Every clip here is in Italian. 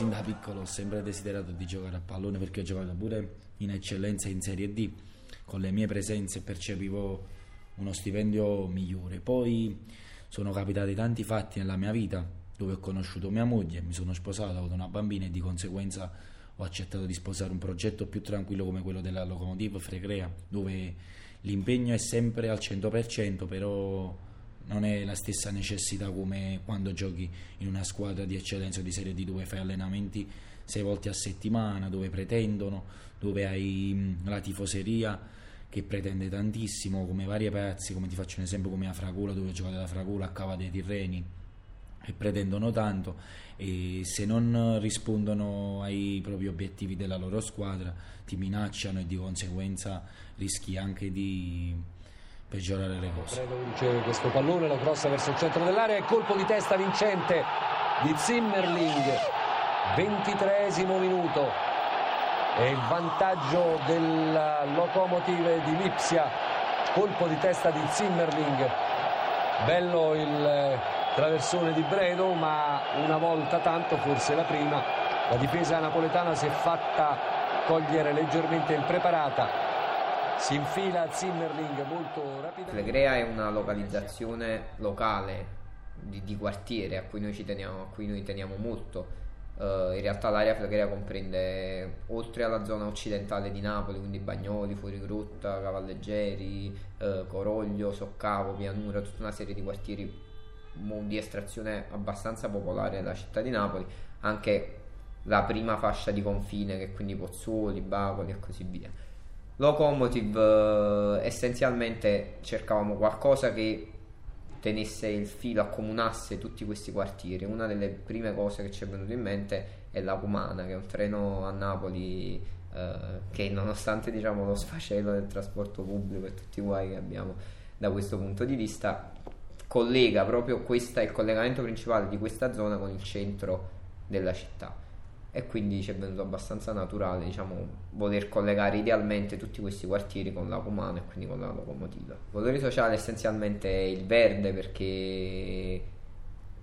sin da piccolo ho sempre desiderato di giocare a pallone perché ho giocato pure in eccellenza in Serie D. Con le mie presenze percepivo uno stipendio migliore. Poi sono capitati tanti fatti nella mia vita dove ho conosciuto mia moglie, mi sono sposato, ho avuto una bambina e di conseguenza ho accettato di sposare un progetto più tranquillo come quello della Locomotive Fregrea, dove l'impegno è sempre al 100%, però non è la stessa necessità come quando giochi in una squadra di eccellenza o di Serie D dove fai allenamenti sei volte a settimana, dove pretendono, dove hai la tifoseria che pretende tantissimo, come vari pezzi, come ti faccio un esempio come a Fragola dove ho giocato da Fragola a Cava dei Tirreni e pretendono tanto e se non rispondono ai propri obiettivi della loro squadra ti minacciano e di conseguenza rischi anche di peggiorare le cose. Riceve questo pallone, lo crossa verso il centro dell'area e colpo di testa vincente di Zimmerling. 23 minuto e il vantaggio del locomotive di Lipsia. Colpo di testa di Zimmerling. Bello il traversone di Bredo, ma una volta tanto, forse la prima, la difesa napoletana si è fatta cogliere leggermente impreparata si infila Zimmerling molto rapidamente. Flegrea è una localizzazione locale di, di quartiere a cui noi ci teniamo, a cui noi teniamo molto. Uh, in realtà l'area Flegrea comprende oltre alla zona occidentale di Napoli, quindi Bagnoli, Fuorigrotta, Cavalleggeri, uh, Coroglio, Soccavo, Pianura, tutta una serie di quartieri di estrazione abbastanza popolare della città di Napoli, anche la prima fascia di confine che quindi Pozzuoli, Bacoli e così via. Locomotive eh, essenzialmente cercavamo qualcosa che tenesse il filo, accomunasse tutti questi quartieri. Una delle prime cose che ci è venuto in mente è la Cumana, che è un treno a Napoli eh, che nonostante diciamo, lo sfacelo del trasporto pubblico e tutti i guai che abbiamo da questo punto di vista, collega proprio questa, il collegamento principale di questa zona con il centro della città e quindi ci è venuto abbastanza naturale diciamo, voler collegare idealmente tutti questi quartieri con la Comano e quindi con la locomotiva. Il valore sociale essenzialmente è il verde perché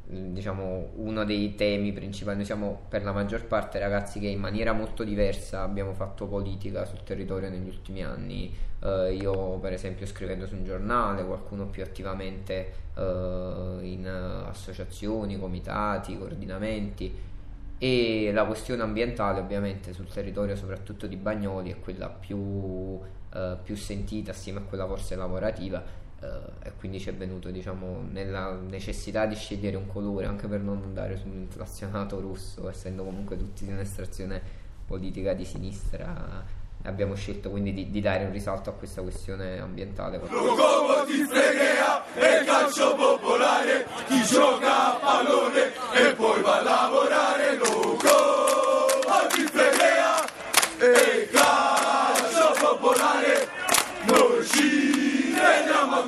diciamo uno dei temi principali noi siamo per la maggior parte ragazzi che in maniera molto diversa abbiamo fatto politica sul territorio negli ultimi anni uh, io per esempio scrivendo su un giornale qualcuno più attivamente uh, in associazioni comitati coordinamenti e la questione ambientale ovviamente sul territorio soprattutto di Bagnoli è quella più, eh, più sentita assieme a quella forse lavorativa eh, e quindi ci è venuto diciamo nella necessità di scegliere un colore anche per non andare sull'inflazionato rosso essendo comunque tutti di un'estrazione politica di sinistra abbiamo scelto quindi di, di, dare un risalto a questa questione ambientale. Locomo di fregrea e calcio popolare, chi gioca a pallone e poi va a lavorare. Locomo di fregrea e calcio popolare, noi ci vediamo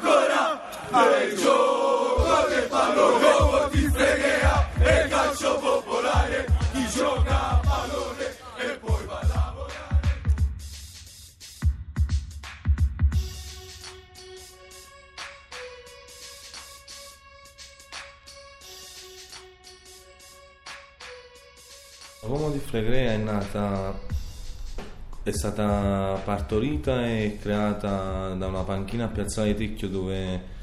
ancora nel gioco del pallone. Locomo di fregrea e calcio popolare, chi gioca a pallone e poi va a lavorare. L'uomo di Flegrea è nata, è stata partorita e creata da una panchina a Piazzale Tecchio dove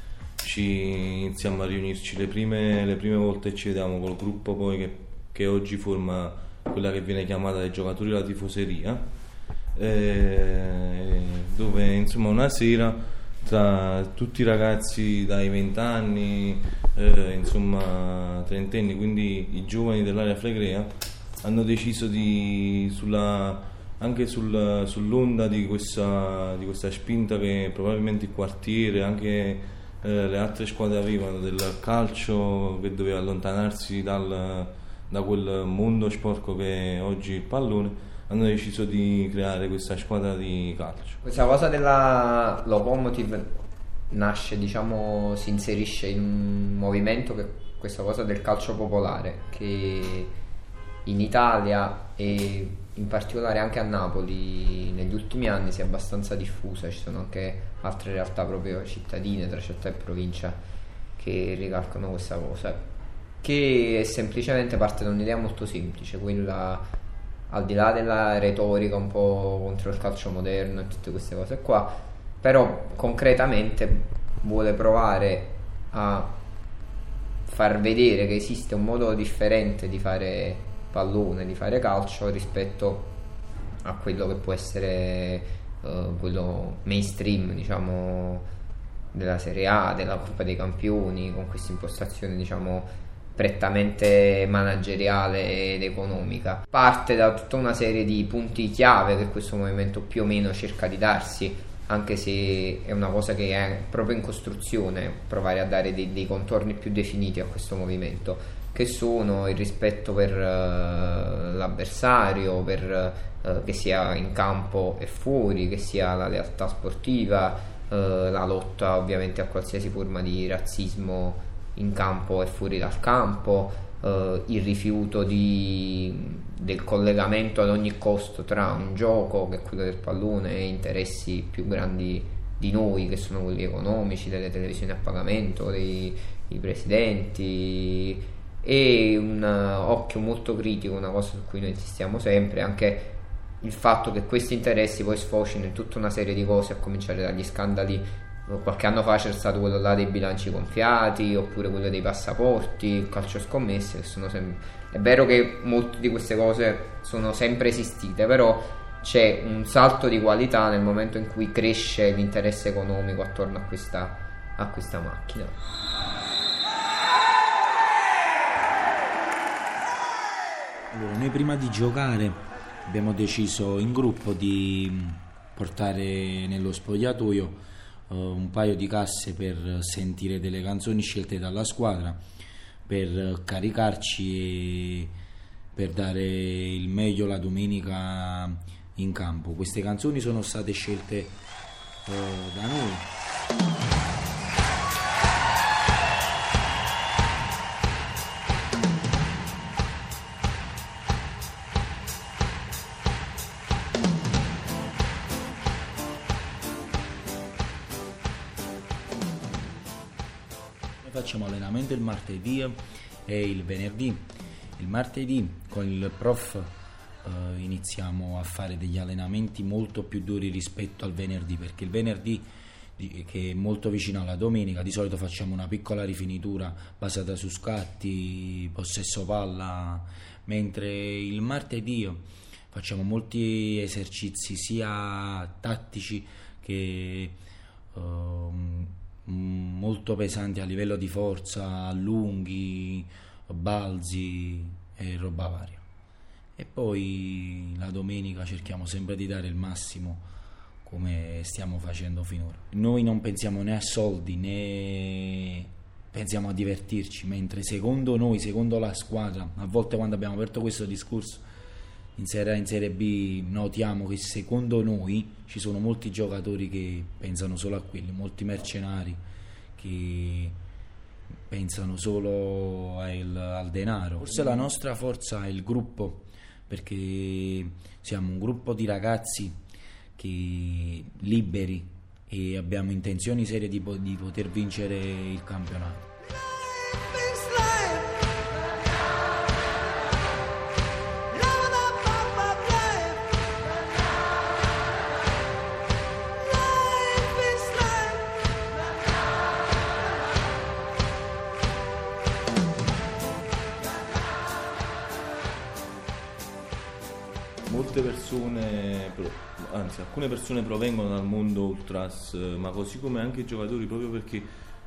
ci iniziamo a riunirci le prime, le prime volte ci vediamo col gruppo poi che, che oggi forma quella che viene chiamata dai giocatori la tifoseria, eh, dove insomma una sera tra tutti i ragazzi dai 20 anni, eh, insomma trentenni, quindi i giovani dell'area Flegrea, hanno deciso di, sulla, anche sul, sull'onda di questa, di questa, spinta che probabilmente il quartiere, anche eh, le altre squadre avevano del calcio che doveva allontanarsi dal, da quel mondo sporco che è oggi il pallone hanno deciso di creare questa squadra di calcio. Questa cosa della locomotive nasce, diciamo, si inserisce in un movimento che questa cosa del calcio popolare che in Italia e in particolare anche a Napoli negli ultimi anni si è abbastanza diffusa, ci sono anche altre realtà proprio cittadine tra città e provincia che ricalcano questa cosa che semplicemente parte da un'idea molto semplice, quella al di là della retorica un po' contro il calcio moderno e tutte queste cose qua, però concretamente vuole provare a far vedere che esiste un modo differente di fare pallone, di fare calcio rispetto a quello che può essere uh, quello mainstream, diciamo, della Serie A, della Coppa dei Campioni, con questa impostazione, diciamo, prettamente manageriale ed economica. Parte da tutta una serie di punti chiave che questo movimento più o meno cerca di darsi, anche se è una cosa che è proprio in costruzione, provare a dare dei, dei contorni più definiti a questo movimento, che sono il rispetto per uh, l'avversario, per, uh, che sia in campo e fuori, che sia la lealtà sportiva, uh, la lotta ovviamente a qualsiasi forma di razzismo in campo e fuori dal campo, il rifiuto di, del collegamento ad ogni costo tra un gioco che è quello del pallone e interessi più grandi di noi che sono quelli economici, delle televisioni a pagamento, dei, presidenti e un occhio molto critico, una cosa su cui noi insistiamo sempre, anche il fatto che questi interessi poi sfocino in tutta una serie di cose, a cominciare dagli scandali qualche anno fa c'è stato quello là dei bilanci gonfiati oppure quello dei passaporti, il calcio scommesse che sono sempre è vero che molte di queste cose sono sempre esistite, però c'è un salto di qualità nel momento in cui cresce l'interesse economico attorno a questa, a questa macchina. Allora, noi prima di giocare abbiamo deciso in gruppo di portare nello spogliatoio uh, un paio di casse per sentire delle canzoni scelte dalla squadra per caricarci e per dare il meglio la domenica in campo. Queste canzoni sono state scelte eh, da noi. Facciamo allenamento il martedì e il venerdì. Il martedì con il prof eh, iniziamo a fare degli allenamenti molto più duri rispetto al venerdì perché il venerdì che è molto vicino alla domenica di solito facciamo una piccola rifinitura basata su scatti, possesso palla, mentre il martedì facciamo molti esercizi sia tattici che uh, molto pesanti a livello di forza, lunghi, balzi e roba varia. E poi la domenica cerchiamo sempre di dare il massimo come stiamo facendo finora. Noi non pensiamo né a soldi né pensiamo a divertirci, mentre secondo noi, secondo la squadra, a volte quando abbiamo aperto questo discorso in Serie A in Serie B notiamo che secondo noi ci sono molti giocatori che pensano solo a quelli, molti mercenari che pensano solo al, al denaro. Forse la nostra forza è il gruppo, perché siamo un gruppo di ragazzi che liberi e abbiamo intenzioni serie di, di poter vincere il campionato. Persone, anzi alcune persone provengono dal mondo ultras, ma così come anche i giocatori, proprio perché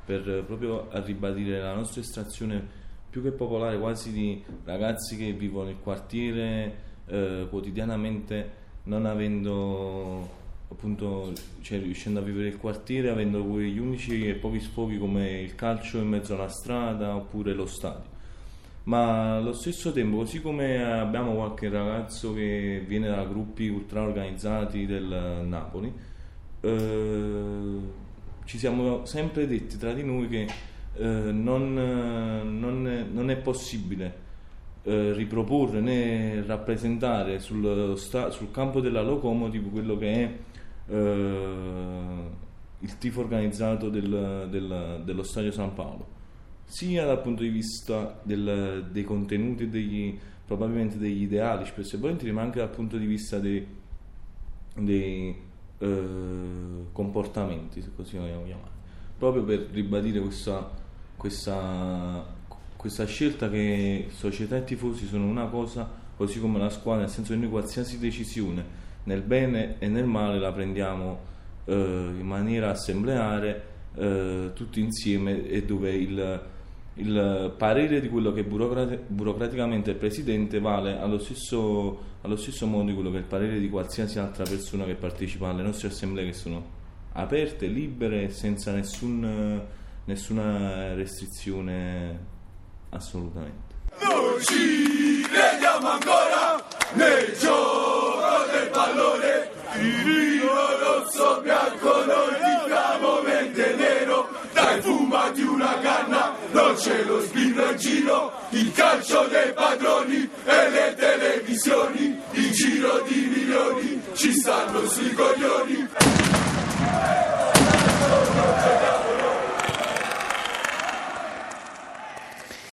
per proprio a ribadire la nostra estrazione più che popolare, quasi di ragazzi che vivono nel quartiere eh, quotidianamente, non avendo appunto, cioè, riuscendo a vivere il quartiere, avendo quegli unici e pochi sfoghi come il calcio in mezzo alla strada oppure lo stadio ma allo stesso tempo, così come abbiamo qualche ragazzo che viene da gruppi ultra organizzati del Napoli, eh, ci siamo sempre detti tra di noi che eh, non, non, non, è possibile eh, riproporre né rappresentare sul, sul, campo della locomotive quello che è eh, il tifo organizzato del, del, dello Stadio San Paolo sia dal punto di vista del- dei contenuti, degli, probabilmente degli ideali spesso e volentieri, ma anche dal punto di vista dei, dei, eh, comportamenti, se così vogliamo chiamare, proprio per ribadire questa, questa, questa scelta che società e tifosi sono una cosa, così come la squadra, nel senso che noi qualsiasi decisione nel bene e nel male la prendiamo eh, in maniera assembleare eh, tutti insieme e dove il, il parere di quello che burocrati- burocraticamente il presidente vale allo stesso, allo stesso modo di quello che è il parere di qualsiasi altra persona che partecipa alle nostre assemblee che sono aperte, libere, senza nessun, nessuna restrizione assolutamente. Noi ci crediamo ancora nel gioco del pallone. Tirino rosso, bianco,